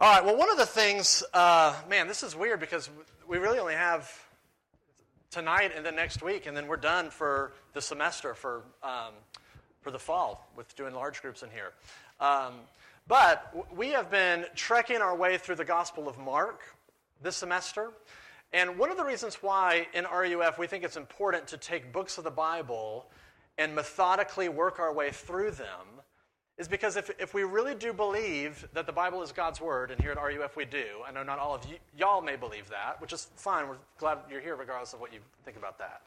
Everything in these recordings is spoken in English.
All right, well, one of the things, uh, man, this is weird because we really only have tonight and then next week, and then we're done for the semester for, um, for the fall with doing large groups in here. Um, but we have been trekking our way through the Gospel of Mark this semester. And one of the reasons why in RUF we think it's important to take books of the Bible and methodically work our way through them is because if, if we really do believe that the Bible is God's Word, and here at RUF we do, I know not all of y- y'all may believe that, which is fine. We're glad you're here regardless of what you think about that.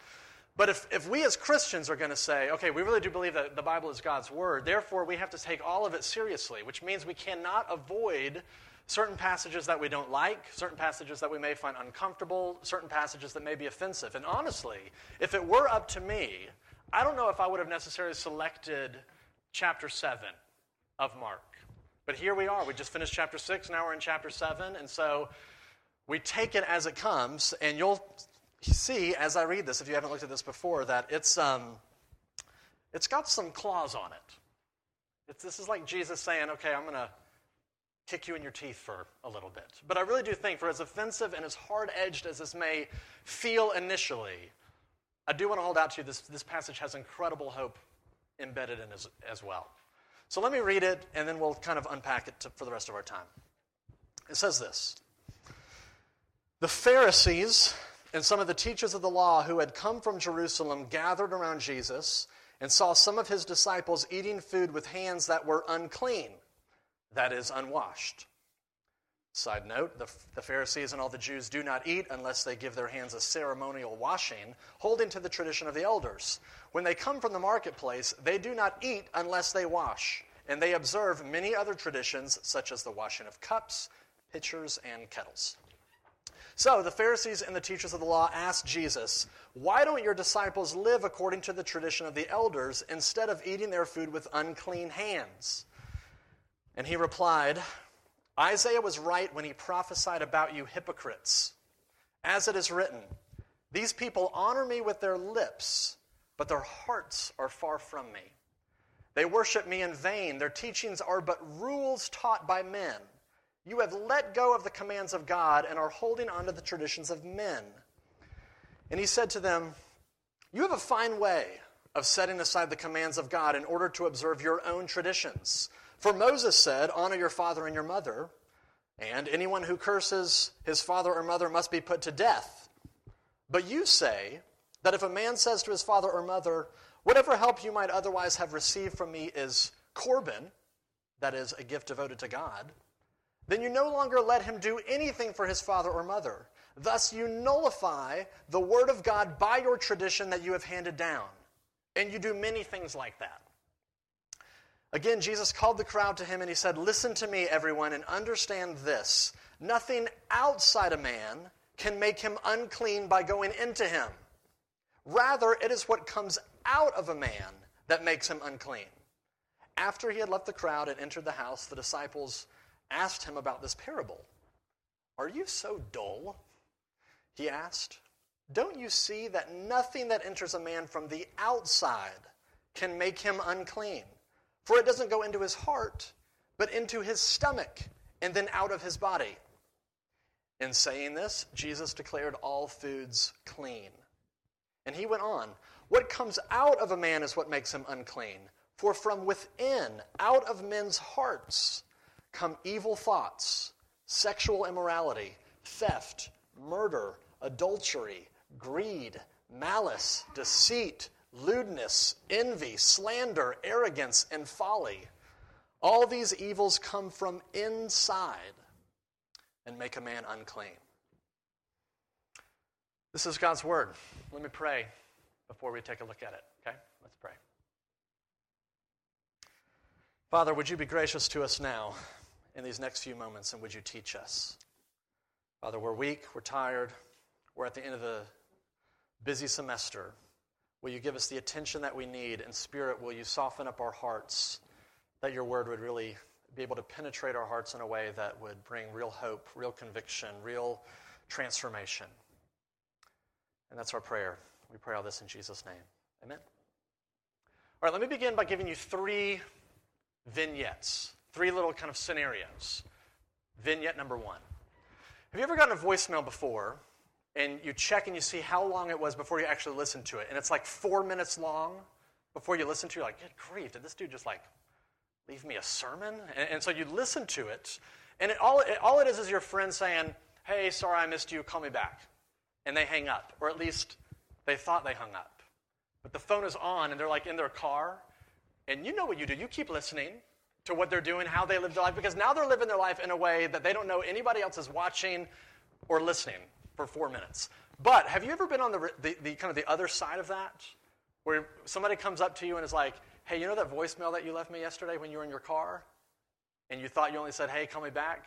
But if, if we as Christians are going to say, okay, we really do believe that the Bible is God's Word, therefore we have to take all of it seriously, which means we cannot avoid certain passages that we don't like, certain passages that we may find uncomfortable, certain passages that may be offensive. And honestly, if it were up to me, I don't know if I would have necessarily selected chapter 7 of Mark. But here we are. We just finished chapter 6, now we're in chapter 7. And so we take it as it comes, and you'll see as I read this, if you haven't looked at this before, that it's, um, it's got some claws on it. It's, this is like Jesus saying, okay, I'm going to kick you in your teeth for a little bit. But I really do think, for as offensive and as hard edged as this may feel initially, I do want to hold out to you this, this passage has incredible hope embedded in as, as well. So let me read it, and then we'll kind of unpack it to, for the rest of our time. It says this The Pharisees and some of the teachers of the law who had come from Jerusalem gathered around Jesus and saw some of his disciples eating food with hands that were unclean, that is, unwashed. Side note the, the, Pharisees and all the Jews do not eat unless they give their hands a ceremonial washing, holding to the tradition of the elders. When they come from the marketplace, they do not eat unless they wash, and they observe many other traditions, such as the washing of cups, pitchers, and kettles. So the Pharisees and the teachers of the law asked Jesus, Why don't your disciples live according to the tradition of the elders instead of eating their food with unclean hands? And he replied, Isaiah was right when he prophesied about you hypocrites. As it is written, These people honor me with their lips, but their hearts are far from me. They worship me in vain. Their teachings are but rules taught by men. You have let go of the commands of God and are holding on to the traditions of men. And he said to them, You have a fine way of setting aside the commands of God in order to observe your own traditions. For Moses said, Honor your father and your mother, and anyone who curses his father or mother must be put to death. But you say that if a man says to his father or mother, Whatever help you might otherwise have received from me is Corban, that is, a gift devoted to God, then you no longer let him do anything for his father or mother. Thus, you nullify the word of God by your tradition that you have handed down. And you do many things like that. Again, Jesus called the crowd to him and he said, Listen to me, everyone, and understand this. Nothing outside a man can make him unclean by going into him. Rather, it is what comes out of a man that makes him unclean. After he had left the crowd and entered the house, the disciples asked him about this parable. Are you so dull? He asked. Don't you see that nothing that enters a man from the outside can make him unclean? For it doesn't go into his heart, but into his stomach, and then out of his body. In saying this, Jesus declared all foods clean. And he went on What comes out of a man is what makes him unclean. For from within, out of men's hearts, come evil thoughts, sexual immorality, theft, murder, adultery, greed, malice, deceit lewdness, envy, slander, arrogance, and folly. All these evils come from inside and make a man unclean. This is God's word. Let me pray before we take a look at it, okay? Let's pray. Father, would you be gracious to us now in these next few moments and would you teach us? Father, we're weak, we're tired, we're at the end of the busy semester. Will you give us the attention that we need? And Spirit, will you soften up our hearts that your word would really be able to penetrate our hearts in a way that would bring real hope, real conviction, real transformation? And that's our prayer. We pray all this in Jesus' name. Amen. All right, let me begin by giving you three vignettes, three little kind of scenarios. Vignette number one. Have you ever gotten a voicemail before and you check and you see how long it was before you actually listened to it? And it's like four minutes long before you listen to it. You're like, good grief, did this dude just like leave me a sermon? And, and so you listen to it, and it, all, it, all it is is your friend saying, hey, sorry I missed you, call me back. And they hang up, or at least they thought they hung up. But the phone is on, and they're like in their car, and you know what you do. You keep listening to what they're doing, how they live their life, because now they're living their life in a way that they don't know anybody else is watching or listening for four minutes. But have you ever been on the, the, the kind of the other side of that? Where somebody comes up to you and is like, hey, you know that voicemail that you left me yesterday when you were in your car? And you thought you only said, hey, call me back?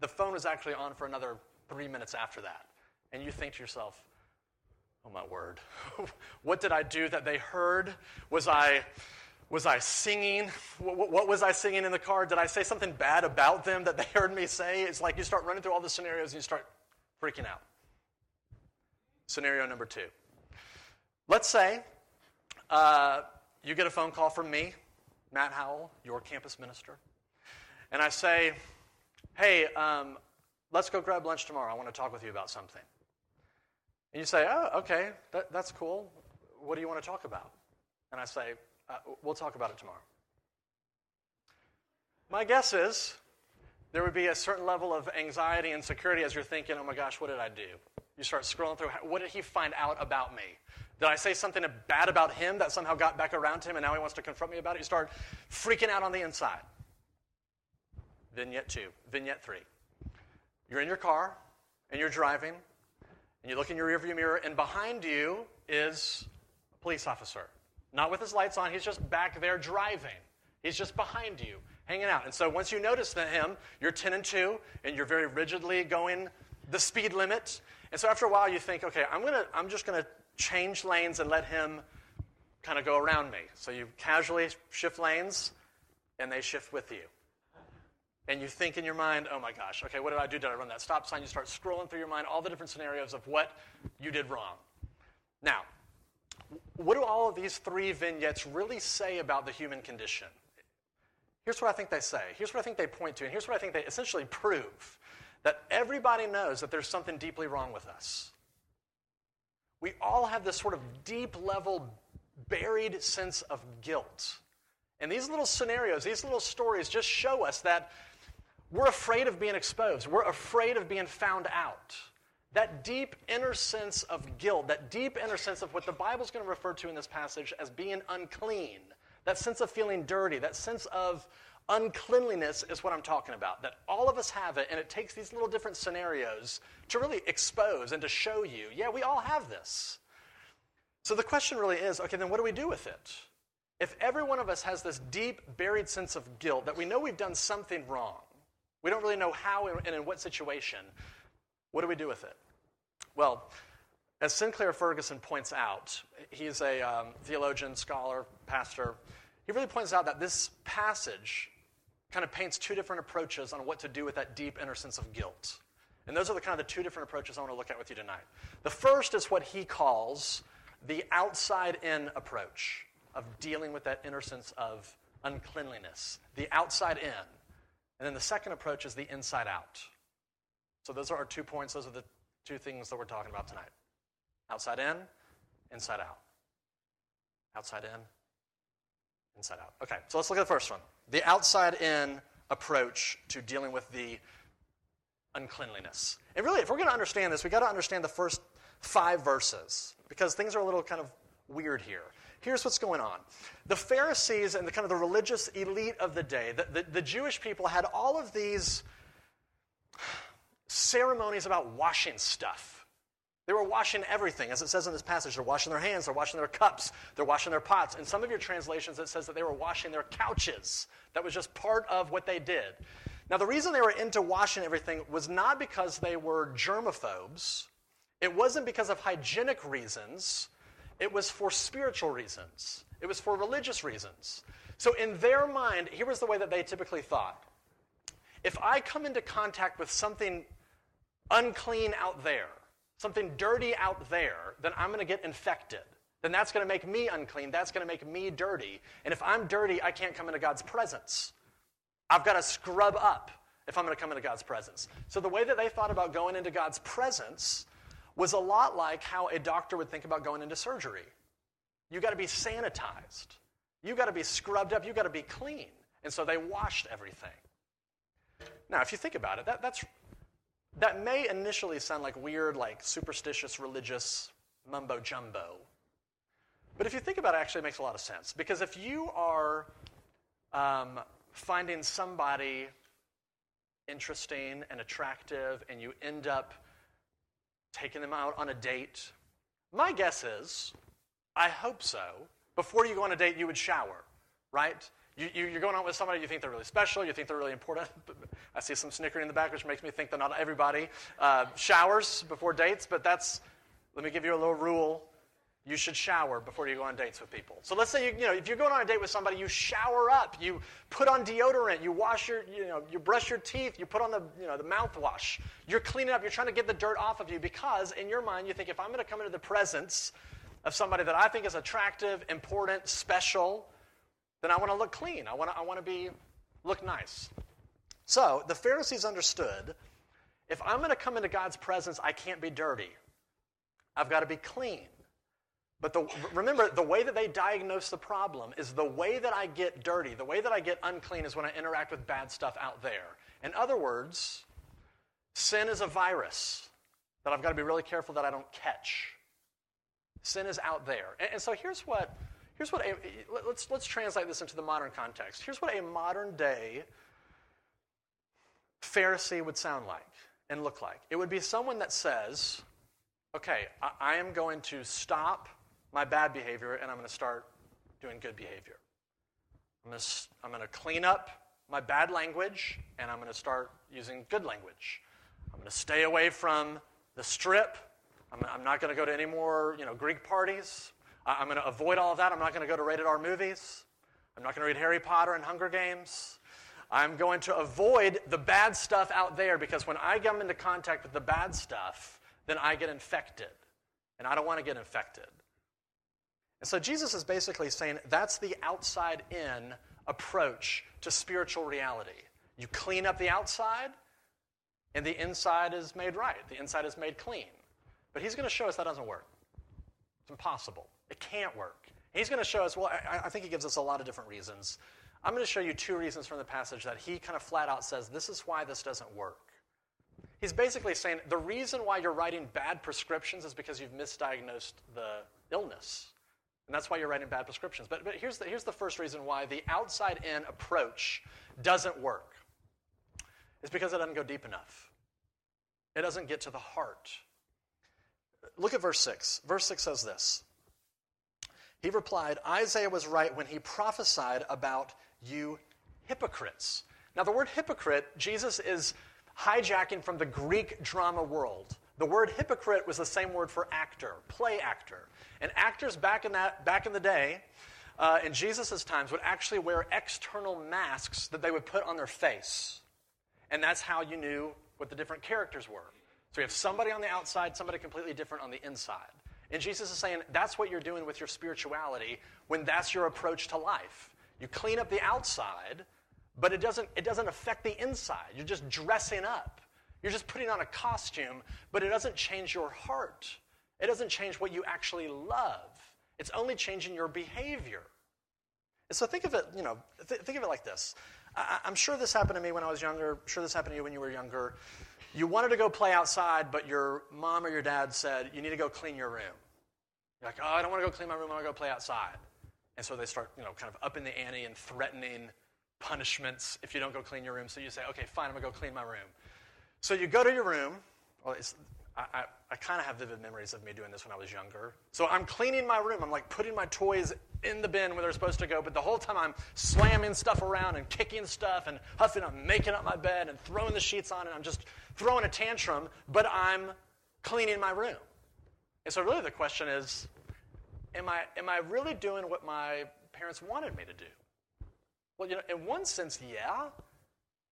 The phone was actually on for another three minutes after that. And you think to yourself, oh my word, what did I do that they heard? Was I was I singing? What, what, was I singing in the car? Did I say something bad about them that they heard me say? It's like you start running through all the scenarios and you start freaking out. Scenario number two. Let's say uh, you get a phone call from me, Matt Howell, your campus minister, and I say, hey, um, let's go grab lunch tomorrow. I want to talk with you about something. And you say, oh, okay, that, that's cool. What do you want to talk about? And I say, uh, we'll talk about it tomorrow. My guess is there would be a certain level of anxiety and security as you're thinking, oh my gosh, what did I do? You start scrolling through, what did he find out about me? Did I say something bad about him that somehow got back around to him and now he wants to confront me about it? You start freaking out on the inside. Vignette two, vignette three. You're in your car and you're driving and you look in your rearview mirror and behind you is a police officer. Not with his lights on, he's just back there driving. He's just behind you, hanging out. And so once you notice that him, you're 10 and 2, and you're very rigidly going the speed limit. And so after a while, you think, okay, I'm, gonna, I'm just going to change lanes and let him kind of go around me. So you casually shift lanes, and they shift with you. And you think in your mind, oh my gosh, okay, what did I do? Did I run that stop sign? You start scrolling through your mind all the different scenarios of what you did wrong. Now, what do all of these three vignettes really say about the human condition? Here's what I think they say. Here's what I think they point to. And here's what I think they essentially prove that everybody knows that there's something deeply wrong with us. We all have this sort of deep level, buried sense of guilt. And these little scenarios, these little stories just show us that we're afraid of being exposed, we're afraid of being found out that deep inner sense of guilt, that deep inner sense of what the Bible's going to refer to in this passage as being unclean, that sense of feeling dirty, that sense of uncleanliness is what I'm talking about. That all of us have it, and it takes these little different scenarios to really expose and to show you, yeah, we all have this. So the question really is okay, then what do we do with it? If every one of us has this deep, buried sense of guilt that we know we've done something wrong, we don't really know how and in what situation, what do we do with it? Well, as Sinclair Ferguson points out, he's a um, theologian, scholar, pastor. He really points out that this passage kind of paints two different approaches on what to do with that deep inner sense of guilt. And those are the kind of the two different approaches I want to look at with you tonight. The first is what he calls the outside in approach of dealing with that inner sense of uncleanliness, the outside in. And then the second approach is the inside out. So those are our two points. Those are the two things that we're talking about tonight outside in, inside out. Outside in, inside out. Okay, so let's look at the first one the outside in approach to dealing with the uncleanliness. And really, if we're going to understand this, we've got to understand the first five verses because things are a little kind of weird here. Here's what's going on. The Pharisees and the kind of the religious elite of the day, the, the, the Jewish people had all of these ceremonies about washing stuff. They were washing everything. As it says in this passage, they're washing their hands, they're washing their cups, they're washing their pots. In some of your translations, it says that they were washing their couches. That was just part of what they did. Now, the reason they were into washing everything was not because they were germaphobes, it wasn't because of hygienic reasons, it was for spiritual reasons, it was for religious reasons. So, in their mind, here was the way that they typically thought. If I come into contact with something unclean out there, something dirty out there, then I'm going to get infected. Then that's going to make me unclean. That's going to make me dirty. And if I'm dirty, I can't come into God's presence. I've got to scrub up. if I'm going to come into God's presence. So the way that they thought about going into God's presence was a lot like how a doctor would think about going into surgery. You got to be sanitized. You got to be scrubbed up. You got to be clean. And so they washed everything. Now, if you think about it, that, that's, that may initially sound like weird, like superstitious, religious mumbo jumbo. But if you think about it, it actually makes a lot of sense. Because if you are um, finding somebody interesting and attractive and you end up taking them out on a date, my guess is, I hope so, before you go on a date, you would shower, right? You, you, are going out with somebody, you think they're really special, you think they're really important. I see some snickering in the back, which makes me think that not everybody uh, showers before dates, but that's, let me give you a little rule. You should shower before you go on dates with people. So let's say you, you know if you're going on a date with somebody, you shower up, you put on deodorant, you wash your you know you brush your teeth, you put on the you know the mouthwash. You're cleaning up, you're trying to get the dirt off of you because in your mind you think if I'm going to come into the presence of somebody that I think is attractive, important, special, then I want to look clean. I want to, I want to be look nice. So the Pharisees understood if I'm going to come into God's presence, I can't be dirty. I've got to be clean. But the, remember, the way that they diagnose the problem is the way that I get dirty, the way that I get unclean is when I interact with bad stuff out there. In other words, sin is a virus that I've got to be really careful that I don't catch. Sin is out there. And, and so here's what Here's what a, let's, let's translate this into the modern context. Here's what a modern day Pharisee would sound like and look like. It would be someone that says, okay, I, I am going to stop my bad behavior and I'm going to start doing good behavior. I'm going to, I'm going to clean up my bad language and I'm going to start using good language. I'm going to stay away from the strip. I'm, I'm not going to go to any more you know, Greek parties. I'm going to avoid all of that. I'm not going to go to rated R movies. I'm not going to read Harry Potter and Hunger Games. I'm going to avoid the bad stuff out there because when I come into contact with the bad stuff, then I get infected. And I don't want to get infected. And so Jesus is basically saying that's the outside in approach to spiritual reality. You clean up the outside, and the inside is made right. The inside is made clean. But he's going to show us that doesn't work. It's impossible. It can't work. He's going to show us, well, I, I think he gives us a lot of different reasons. I'm going to show you two reasons from the passage that he kind of flat out says this is why this doesn't work. He's basically saying the reason why you're writing bad prescriptions is because you've misdiagnosed the illness. And that's why you're writing bad prescriptions. But, but here's, the, here's the first reason why the outside in approach doesn't work it's because it doesn't go deep enough, it doesn't get to the heart. Look at verse 6. Verse 6 says this he replied, Isaiah was right when he prophesied about you hypocrites. Now, the word hypocrite, Jesus is hijacking from the Greek drama world. The word hypocrite was the same word for actor, play actor. And actors back in, that, back in the day, uh, in Jesus' times, would actually wear external masks that they would put on their face. And that's how you knew what the different characters were. So you have somebody on the outside, somebody completely different on the inside. And Jesus is saying that's what you're doing with your spirituality when that's your approach to life. You clean up the outside, but it doesn't, it doesn't affect the inside. You're just dressing up. You're just putting on a costume, but it doesn't change your heart. It doesn't change what you actually love. It's only changing your behavior. And so think of it, you know, th- think of it like this. I- I'm sure this happened to me when I was younger. I'm sure this happened to you when you were younger. You wanted to go play outside, but your mom or your dad said, you need to go clean your room. You're like, oh, I don't want to go clean my room. I want to go play outside. And so they start, you know, kind of upping the ante and threatening punishments if you don't go clean your room. So you say, okay, fine, I'm going to go clean my room. So you go to your room. Well, I, I, I kind of have vivid memories of me doing this when I was younger. So I'm cleaning my room. I'm like putting my toys in the bin where they're supposed to go, but the whole time I'm slamming stuff around and kicking stuff and huffing. I'm making up my bed and throwing the sheets on, and I'm just throwing a tantrum, but I'm cleaning my room. And so, really, the question is am I, am I really doing what my parents wanted me to do? Well, you know, in one sense, yeah.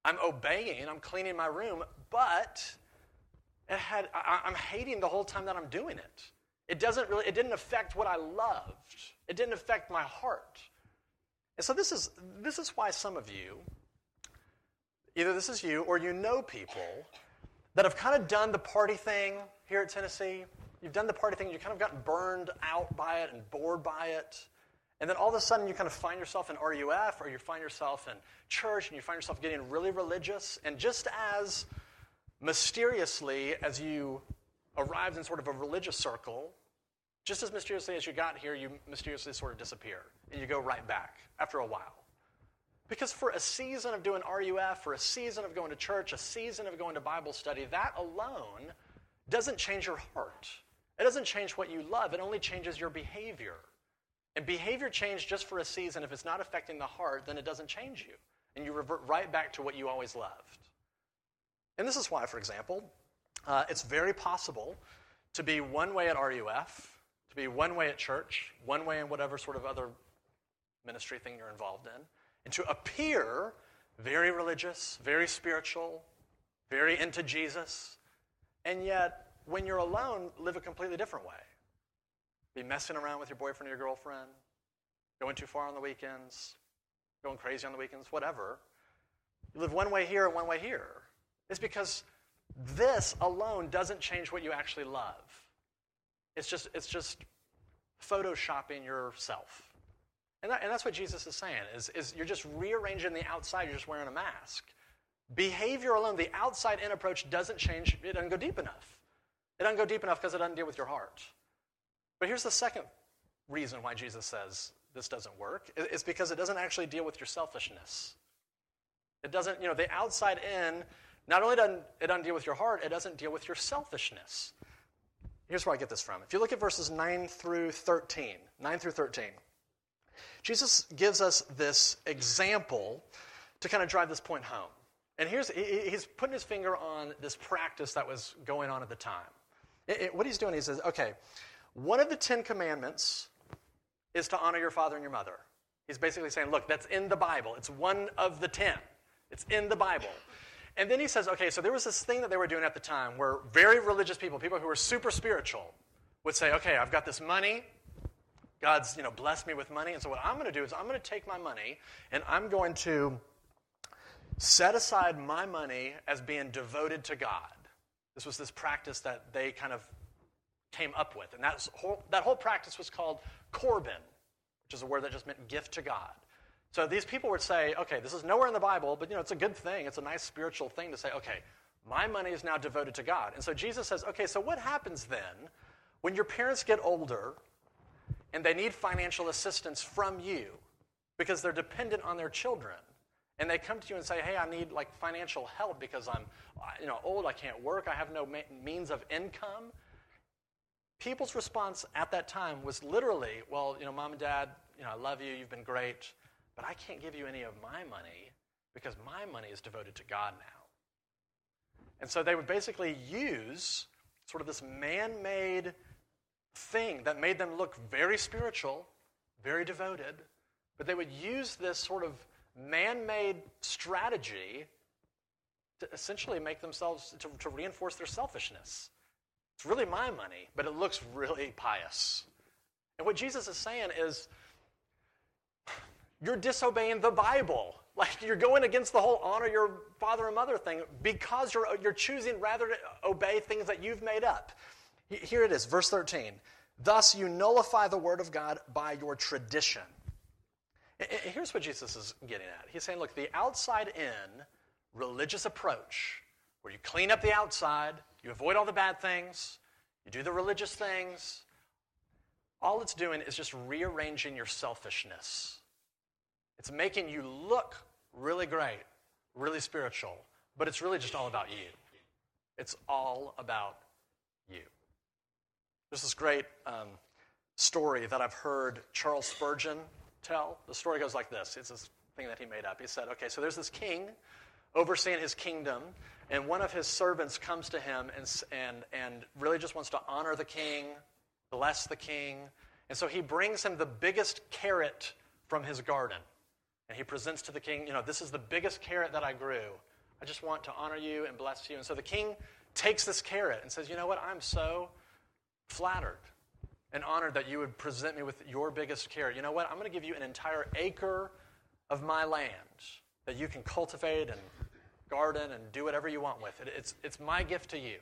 I'm obeying, I'm cleaning my room, but it had, I, I'm hating the whole time that I'm doing it. It doesn't really, it didn't affect what I loved. It didn't affect my heart. And so this is, this is why some of you, either this is you or you know people that have kind of done the party thing here at Tennessee. You've done the party thing, you've kind of gotten burned out by it and bored by it. And then all of a sudden, you kind of find yourself in RUF or you find yourself in church and you find yourself getting really religious. And just as mysteriously as you arrived in sort of a religious circle, just as mysteriously as you got here, you mysteriously sort of disappear and you go right back after a while. Because for a season of doing RUF, for a season of going to church, a season of going to Bible study, that alone doesn't change your heart. It doesn't change what you love, it only changes your behavior. And behavior change just for a season, if it's not affecting the heart, then it doesn't change you. And you revert right back to what you always loved. And this is why, for example, uh, it's very possible to be one way at RUF, to be one way at church, one way in whatever sort of other ministry thing you're involved in, and to appear very religious, very spiritual, very into Jesus, and yet when you're alone, live a completely different way be messing around with your boyfriend or your girlfriend, going too far on the weekends, going crazy on the weekends, whatever. You live one way here and one way here. It's because this alone doesn't change what you actually love. It's just, it's just photoshopping yourself. And, that, and that's what Jesus is saying, is, is you're just rearranging the outside, you're just wearing a mask. Behavior alone, the outside in approach doesn't change, it doesn't go deep enough. It doesn't go deep enough because it doesn't deal with your heart. But here's the second reason why Jesus says this doesn't work it's because it doesn't actually deal with your selfishness. It doesn't, you know, the outside in, not only doesn't it doesn't deal with your heart, it doesn't deal with your selfishness. Here's where I get this from. If you look at verses 9 through 13, 9 through 13, Jesus gives us this example to kind of drive this point home. And here's, he's putting his finger on this practice that was going on at the time. It, it, what he's doing, he says, okay, one of the Ten Commandments is to honor your father and your mother. He's basically saying, look, that's in the Bible. It's one of the ten, it's in the Bible. And then he says, okay, so there was this thing that they were doing at the time where very religious people, people who were super spiritual, would say, okay, I've got this money. God's, you know, blessed me with money. And so what I'm going to do is I'm going to take my money and I'm going to set aside my money as being devoted to God. This was this practice that they kind of came up with. And that's whole, that whole practice was called Corban, which is a word that just meant gift to God. So these people would say, okay, this is nowhere in the Bible, but you know, it's a good thing. It's a nice spiritual thing to say, okay, my money is now devoted to God. And so Jesus says, okay, so what happens then when your parents get older and they need financial assistance from you because they're dependent on their children? and they come to you and say, "Hey, I need like financial help because I'm, you know, old. I can't work. I have no means of income." people's response at that time was literally, well, you know, mom and dad, you know, I love you, you've been great, but I can't give you any of my money because my money is devoted to God now. And so they would basically use sort of this man made thing that made them look very spiritual, very devoted, but they would use this sort of man made strategy to essentially make themselves, to, to reinforce their selfishness. It's really my money, but it looks really pious. And what Jesus is saying is, you're disobeying the Bible. Like you're going against the whole honor your father and mother thing because you're, you're choosing rather to obey things that you've made up. Here it is, verse 13. Thus you nullify the word of God by your tradition. Here's what Jesus is getting at. He's saying, look, the outside in religious approach, where you clean up the outside, you avoid all the bad things, you do the religious things. All it's doing is just rearranging your selfishness. It's making you look really great, really spiritual, but it's really just all about you. It's all about you. There's this great um, story that I've heard Charles Spurgeon tell. The story goes like this it's this thing that he made up. He said, okay, so there's this king overseeing his kingdom, and one of his servants comes to him and, and, and really just wants to honor the king, bless the king. And so he brings him the biggest carrot from his garden. And he presents to the king, you know, this is the biggest carrot that I grew. I just want to honor you and bless you. And so the king takes this carrot and says, you know what? I'm so flattered and honored that you would present me with your biggest carrot. You know what? I'm going to give you an entire acre of my land that you can cultivate and garden and do whatever you want with it. It's, it's my gift to you.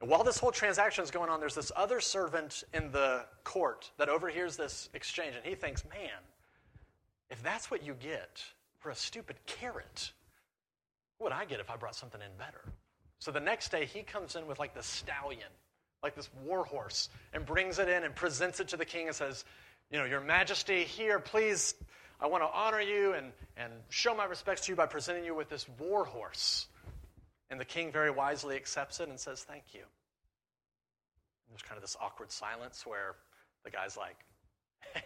And while this whole transaction is going on, there's this other servant in the court that overhears this exchange, and he thinks, man, if that's what you get for a stupid carrot, what would I get if I brought something in better? So the next day, he comes in with like the stallion, like this war horse, and brings it in and presents it to the king and says, You know, Your Majesty, here, please, I want to honor you and, and show my respects to you by presenting you with this war horse. And the king very wisely accepts it and says, Thank you. And there's kind of this awkward silence where the guy's like,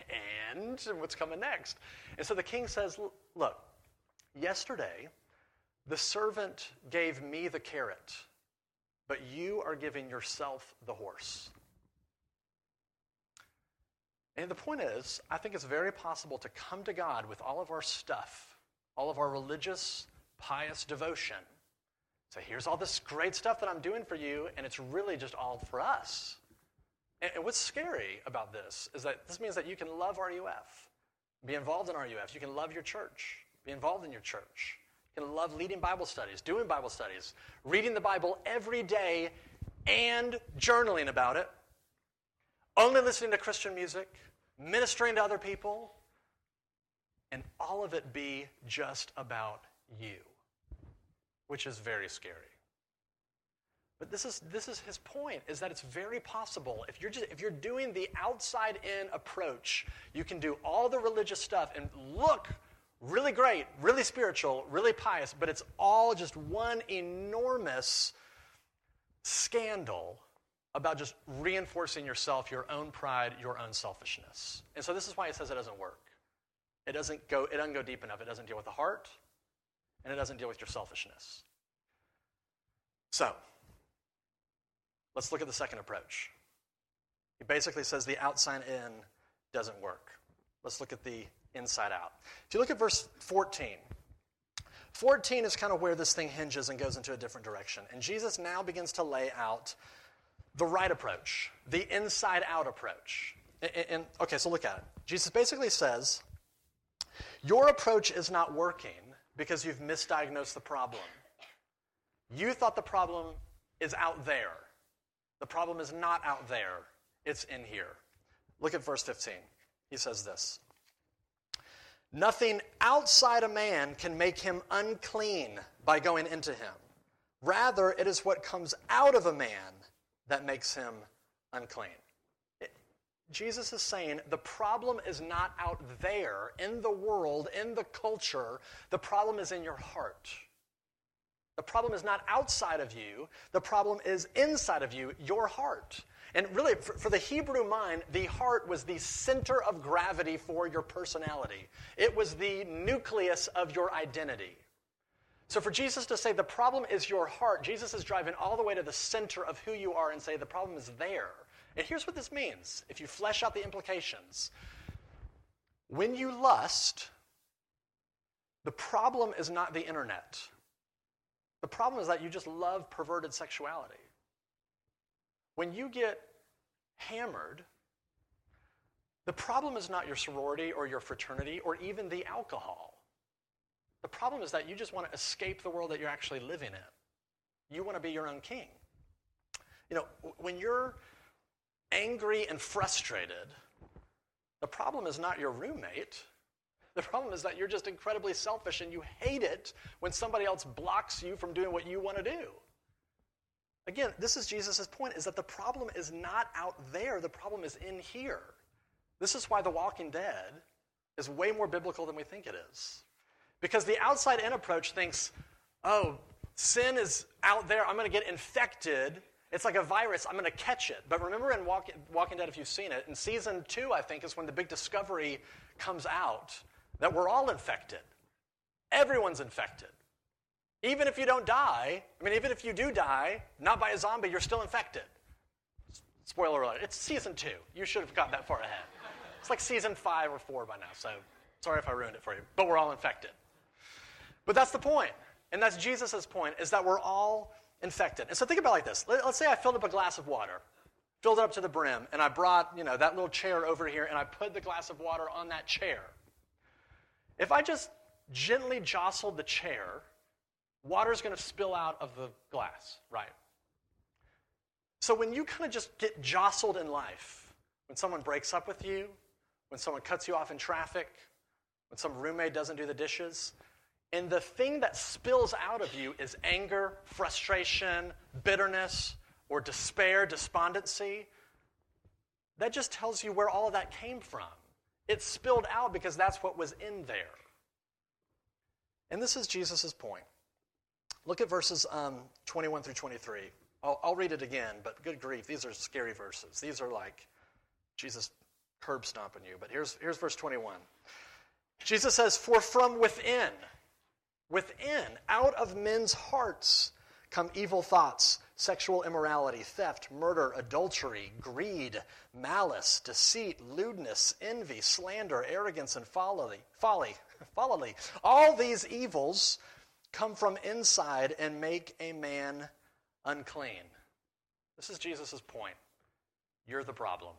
And what's coming next? And so the king says, Look, yesterday, the servant gave me the carrot, but you are giving yourself the horse. And the point is, I think it's very possible to come to God with all of our stuff, all of our religious, pious devotion. Say, here's all this great stuff that I'm doing for you, and it's really just all for us. And, and what's scary about this is that this means that you can love RUF, be involved in RUF, you can love your church, be involved in your church. You can love leading Bible studies, doing Bible studies, reading the Bible every day, and journaling about it, only listening to Christian music, ministering to other people, and all of it be just about you, which is very scary. But this is, this is his point, is that it's very possible. If you're, just, if you're doing the outside in approach, you can do all the religious stuff and look really great, really spiritual, really pious, but it's all just one enormous scandal about just reinforcing yourself, your own pride, your own selfishness. And so this is why it says it doesn't work. It doesn't go, it doesn't go deep enough. It doesn't deal with the heart, and it doesn't deal with your selfishness. So, let's look at the second approach. He basically says the outside in doesn't work. Let's look at the inside out. If you look at verse 14, 14 is kind of where this thing hinges and goes into a different direction. And Jesus now begins to lay out the right approach, the inside out approach. And, and, okay, so look at it. Jesus basically says, Your approach is not working because you've misdiagnosed the problem. You thought the problem is out there. The problem is not out there, it's in here. Look at verse 15. He says this Nothing outside a man can make him unclean by going into him. Rather, it is what comes out of a man that makes him unclean. It, Jesus is saying the problem is not out there in the world, in the culture. The problem is in your heart. The problem is not outside of you, the problem is inside of you, your heart. And really, for, for, the Hebrew mind, the heart was the center of gravity for your personality, it was the nucleus of your identity. So, for Jesus to say the problem is your heart, Jesus is driving all the way to the center of who you are and say the problem is there. And here's what this means if you flesh out the implications. When you lust, the problem is not the internet. The problem is that you just love perverted sexuality. When you get hammered, the problem is not your sorority or your fraternity or even the alcohol. The problem is that you just want to escape the world that you're actually living in. You want to be your own king. You know, when you're angry and frustrated, the problem is not your roommate. The problem is that you're just incredibly selfish and you hate it when somebody else blocks you from doing what you want to do. Again, this is Jesus' point is that the problem is not out there, the problem is in here. This is why The Walking Dead is way more biblical than we think it is. Because the outside in approach thinks, oh, sin is out there, I'm going to get infected. It's like a virus, I'm going to catch it. But remember in Walk- Walking Dead, if you've seen it, in season two, I think, is when the big discovery comes out that we're all infected. Everyone's infected. Even if you don't die, I mean, even if you do die, not by a zombie, you're still infected. Spoiler alert, it's season two. You should have gotten that far ahead. It's like season five or four by now, so sorry if I ruined it for you. But we're all infected. But that's the. And that's Jesus' point, is that we're all infected. And so think about like this. Let's say I filled up a glass of water, filled it up to the brim, and I brought, you know, that little chair over here, and I put the glass of water on that chair. If I just gently jostled the chair, water's going to spill out of the glass, right? So when you kind of just get jostled in life, when someone breaks up with you, when someone cuts you off in traffic, when some roommate doesn't do the dishes, and the thing that spills out of you is anger, frustration, bitterness, or despair, despondency, that just tells you where all of that came from. It spilled out because that's what was in there. And this is Jesus' point. Look at verses um, 21 through 23. I'll, I'll read it again, but good grief, these are scary verses. These are like Jesus curb stomping you. But here's, here's verse 21. Jesus says, For from within, within, out of men's hearts come evil thoughts, sexual immorality, theft, murder, adultery, greed, malice, deceit, lewdness, envy, slander, arrogance, and folly. Folly. Folly. All these evils come from inside and make a man unclean. This is Jesus' point. You're the problem.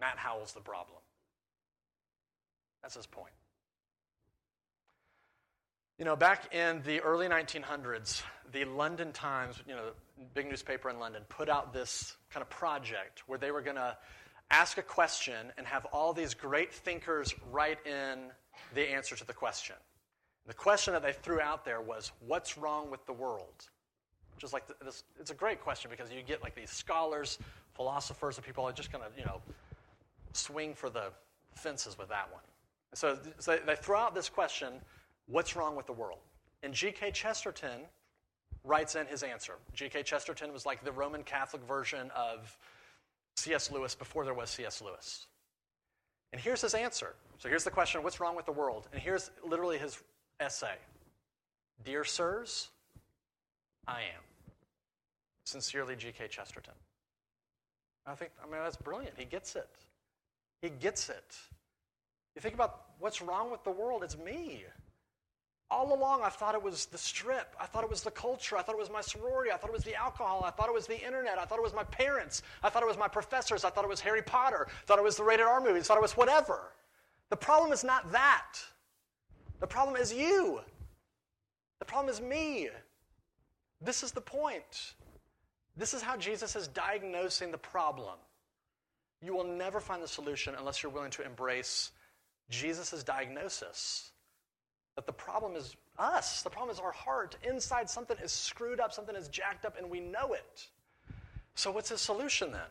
Matt Howell's the problem. That's his point. You know, back in the early 1900s, the London Times, you know, big newspaper in London, put out this kind of project where they were going to ask a question and have all these great thinkers write in the answer to the question. The question that they threw out there was, What's wrong with the world? Which is like, this, it's a great question because you get like these scholars, philosophers, and people are just going to, you know, swing for the fences with that one. So, so they throw out this question What's wrong with the world? And G.K. Chesterton writes in his answer. G.K. Chesterton was like the Roman Catholic version of C.S. Lewis before there was C.S. Lewis. And here's his answer. So here's the question What's wrong with the world? And here's literally his essay Dear Sirs, I am. Sincerely, G.K. Chesterton. I think, I mean, that's brilliant. He gets it. He gets it. You think about what's wrong with the world, it's me. All along, I thought it was the strip. I thought it was the culture. I thought it was my sorority. I thought it was the alcohol. I thought it was the internet. I thought it was my parents. I thought it was my professors. I thought it was Harry Potter. I thought it was the rated R movies. I thought it was whatever. The problem is not that. The problem is you. The problem is me. This is the point. This is how Jesus is diagnosing the problem. You will never find the solution unless you're willing to embrace Jesus' diagnosis that the problem is us. The problem is our heart. Inside, something is screwed up, something is jacked up, and we know it. So, what's his solution then?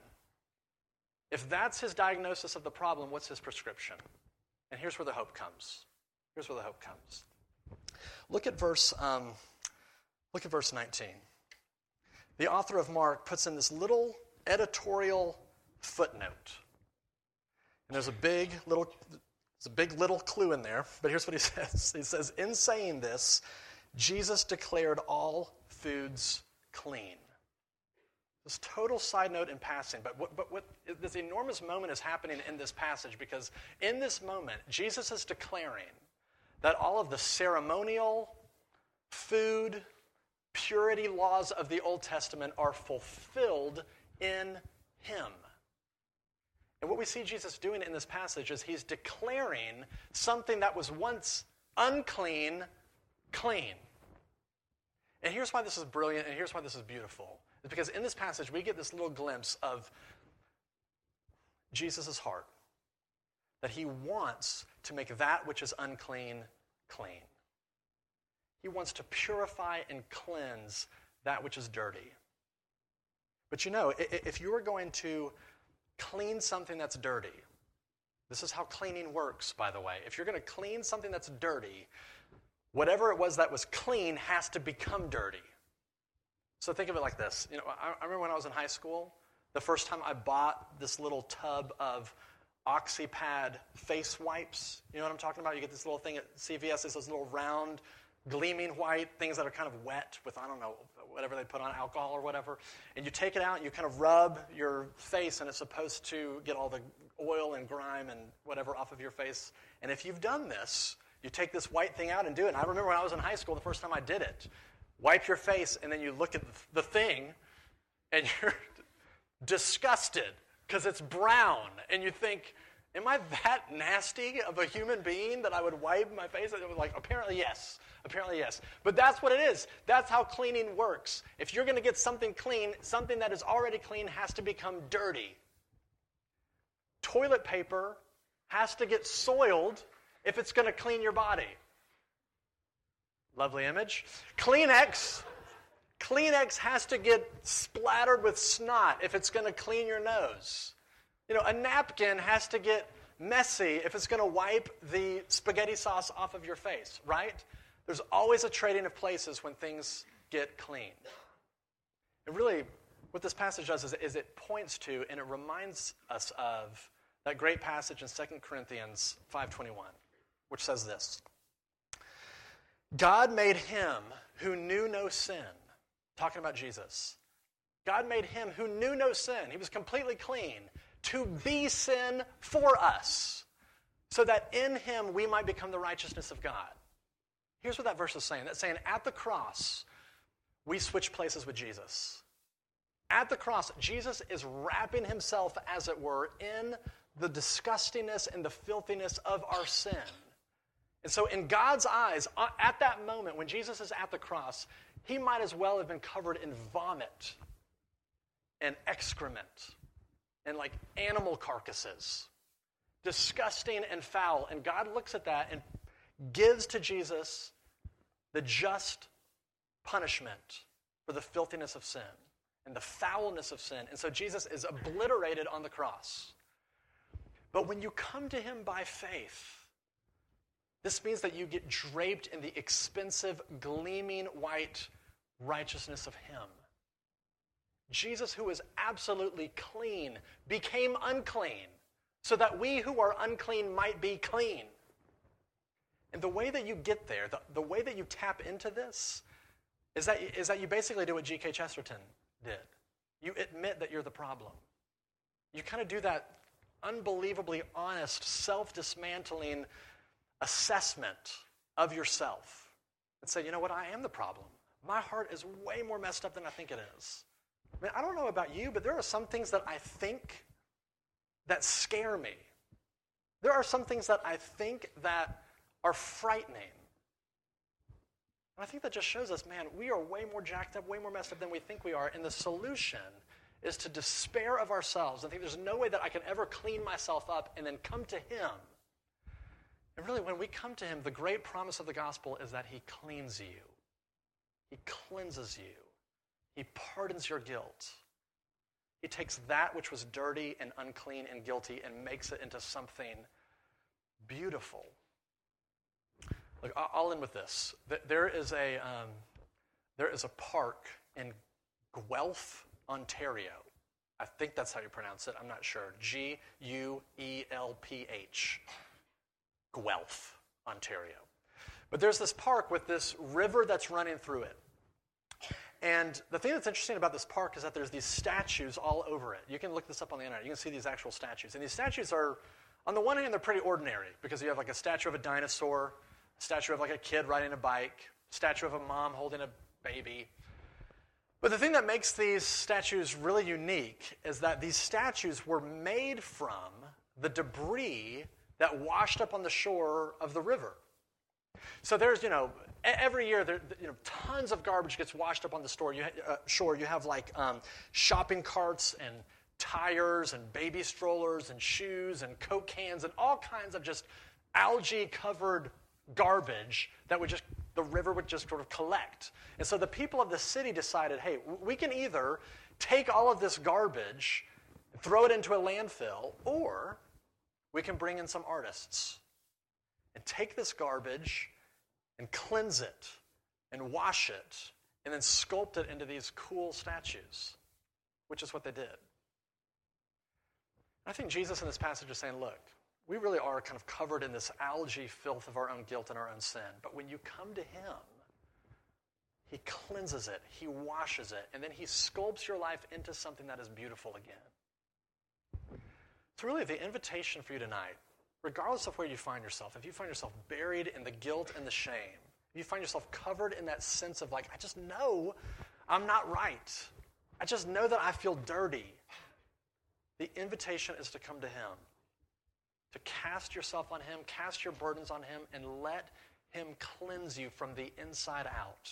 If that's his diagnosis of the problem, what's his prescription? And here's where the hope comes. Here's where the hope comes. Look at verse, um, look at verse 19. The author of Mark puts in this little editorial footnote. And there's a big little there's a big little clue in there, but here's what he says. He says, In saying this, Jesus declared all foods clean. This total side note in passing, but what, but what this enormous moment is happening in this passage because in this moment, Jesus is declaring that all of the ceremonial, food, purity laws of the Old Testament are fulfilled in Him. And what we see Jesus doing in this passage is he's declaring something that was once unclean, clean. And here's why this is brilliant, and here's why this is beautiful. It's because in this passage, we get this little glimpse of Jesus' heart that he wants to make that which is unclean clean. He wants to purify and cleanse that which is dirty. But you know, if you are going to clean something that's dirty. This is how cleaning works, by the way. If you're going to clean something that's dirty, whatever it was that was clean has to become dirty. So think of it like this. You know, I, I remember when I was in high school, the first time I bought this little tub of Oxypad face wipes. You know what I'm talking about? You get this little thing at CVS, it's those little round, gleaming white things that are kind of wet with, I don't know, whatever they put on alcohol or whatever. And you take it out and you kind of rub your face, and it's supposed to get all the oil and grime and whatever off of your face. And if you've done this, you take this white thing out and do it. And I remember when I was in high school, the first time I did it. Wipe your face, and then you look at the thing, and you're disgusted because it's brown. And you think, Am I that nasty of a human being that I would wipe my face? And it was like, apparently, yes. Apparently, yes. But that's what it is. That's how cleaning works. If you're going to get something clean, something that is already clean has to become dirty. Toilet paper has to get soiled if it's going to clean your body. Lovely image. Kleenex. Kleenex has to get splattered with snot if it's going to clean your nose. You know, a napkin has to get messy if it's going to wipe the spaghetti sauce off of your face, right? There's always a trading of places when things get clean. And really, what this passage does is, is it points to and it reminds us of that great passage in 2 Corinthians 5:21, which says this. God made him who knew no sin, talking about Jesus. God made him who knew no sin. He was completely clean to be sin for us, so that in him we might become the righteousness of God. Here's what that verse is saying that's saying at the cross, we switch places with Jesus. At the cross, Jesus is wrapping himself, as it were, in the disgustingness and the filthiness of our sin. And so, in God's eyes, uh, at that moment when Jesus is at the cross, he might as well have been covered in vomit and excrement and like animal carcasses. Disgusting and foul. And God looks at that and gives to Jesus the just punishment for the filthiness of sin and the foulness of sin. And so Jesus is obliterated on the cross. But when you come to him by faith, this means that you get draped in the expensive, gleaming white righteousness of him. Jesus, who is absolutely clean, became unclean so that we who are unclean might be clean. And the way that you get there, the, the way that you tap into this, is that, is that you basically do what G.K. Chesterton did. You admit that you're the problem. You kind of do that unbelievably honest, self dismantling assessment of yourself and say, you know what, I am the problem. My heart is way more messed up than I think it is. I mean, I don't know about you, but there are some things that I think that scare me. There are some things that I think that are frightening. And I think that just shows us, man, we are way more jacked up, way more messed up than we think we are. And the solution is to despair of ourselves and think there's no way that I can ever clean myself up and then come to Him. And really, when we come to Him, the great promise of the gospel is that He cleans you, He cleanses you. He pardons your guilt. He takes that which was dirty and unclean and guilty and makes it into something beautiful. Look, I'll end with this. There is a, um, there is a park in Guelph, Ontario. I think that's how you pronounce it. I'm not sure. G U E L P H. Guelph, Ontario. But there's this park with this river that's running through it. And the thing that's interesting about this park is that there's these statues all over it. You can look this up on the internet. You can see these actual statues. And these statues are, on the one hand, they're pretty ordinary because you have like a statue of a dinosaur, a statue of like a kid riding a bike, a statue of a mom holding a baby. But the thing that makes these statues really unique is that these statues were made from the debris that washed up on the shore of the river. So there's, you know, every year, there, you know, tons of garbage gets washed up on the store. You, uh, shore. You have like um, shopping carts and tires and baby strollers and shoes and Coke cans and all kinds of just algae-covered garbage that would just the river would just sort of collect. And so the people of the city decided, hey, we can either take all of this garbage, throw it into a landfill, or we can bring in some artists and take this garbage and cleanse it and wash it and then sculpt it into these cool statues, which is what they did. I think Jesus in this passage is saying, look, we really are kind of covered in this algae filth of our own guilt and our own sin. But when you come to Him, He cleanses it, He washes it, and then He sculpts your life into something that is beautiful again. Really, the invitation for you tonight regardless of where you find yourself, if you find yourself buried in the guilt and the shame, if you find yourself covered in that sense of like, I just know I'm not right, I just know that I feel dirty, the invitation is to come to Him, to cast yourself on Him, cast your burdens on Him, and let Him cleanse you from the inside out.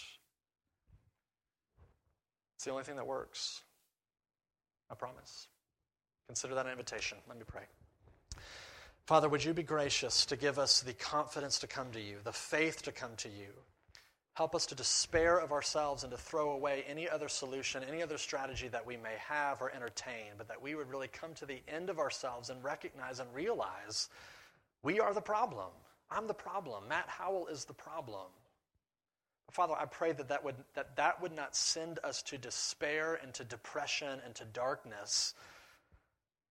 It's the only thing that works. I promise. Consider that an invitation. Let me pray. Father, would you be gracious to give us the confidence to come to you, the faith to come to you? Help us to despair of ourselves and to throw away any other solution, any other strategy that we may have or entertain, but that we would really come to the end of ourselves and recognize and realize we are the problem. I'm the problem. Matt Howell is the problem. Father, I pray that that would, that that would not send us to despair and to depression and to darkness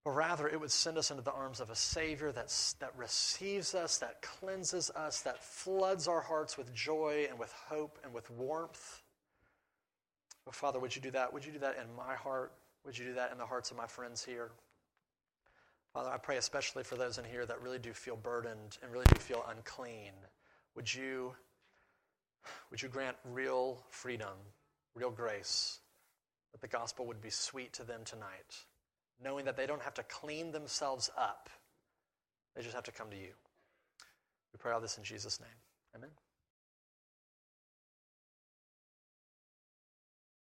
but rather it would send us into the arms of a Savior that's, that receives us, that cleanses us, that floods our hearts with joy and with hope and with warmth. But Father, would you do that? Would you do that in my heart? Would you do that in the hearts of my friends here? Father, I pray especially for those in here that really do feel burdened and really do feel unclean. Would you, would you grant real freedom, real grace, that the gospel would be sweet to them tonight? Knowing that they don't have to clean themselves up. They just have to come to you. We pray all this in Jesus' name. Amen.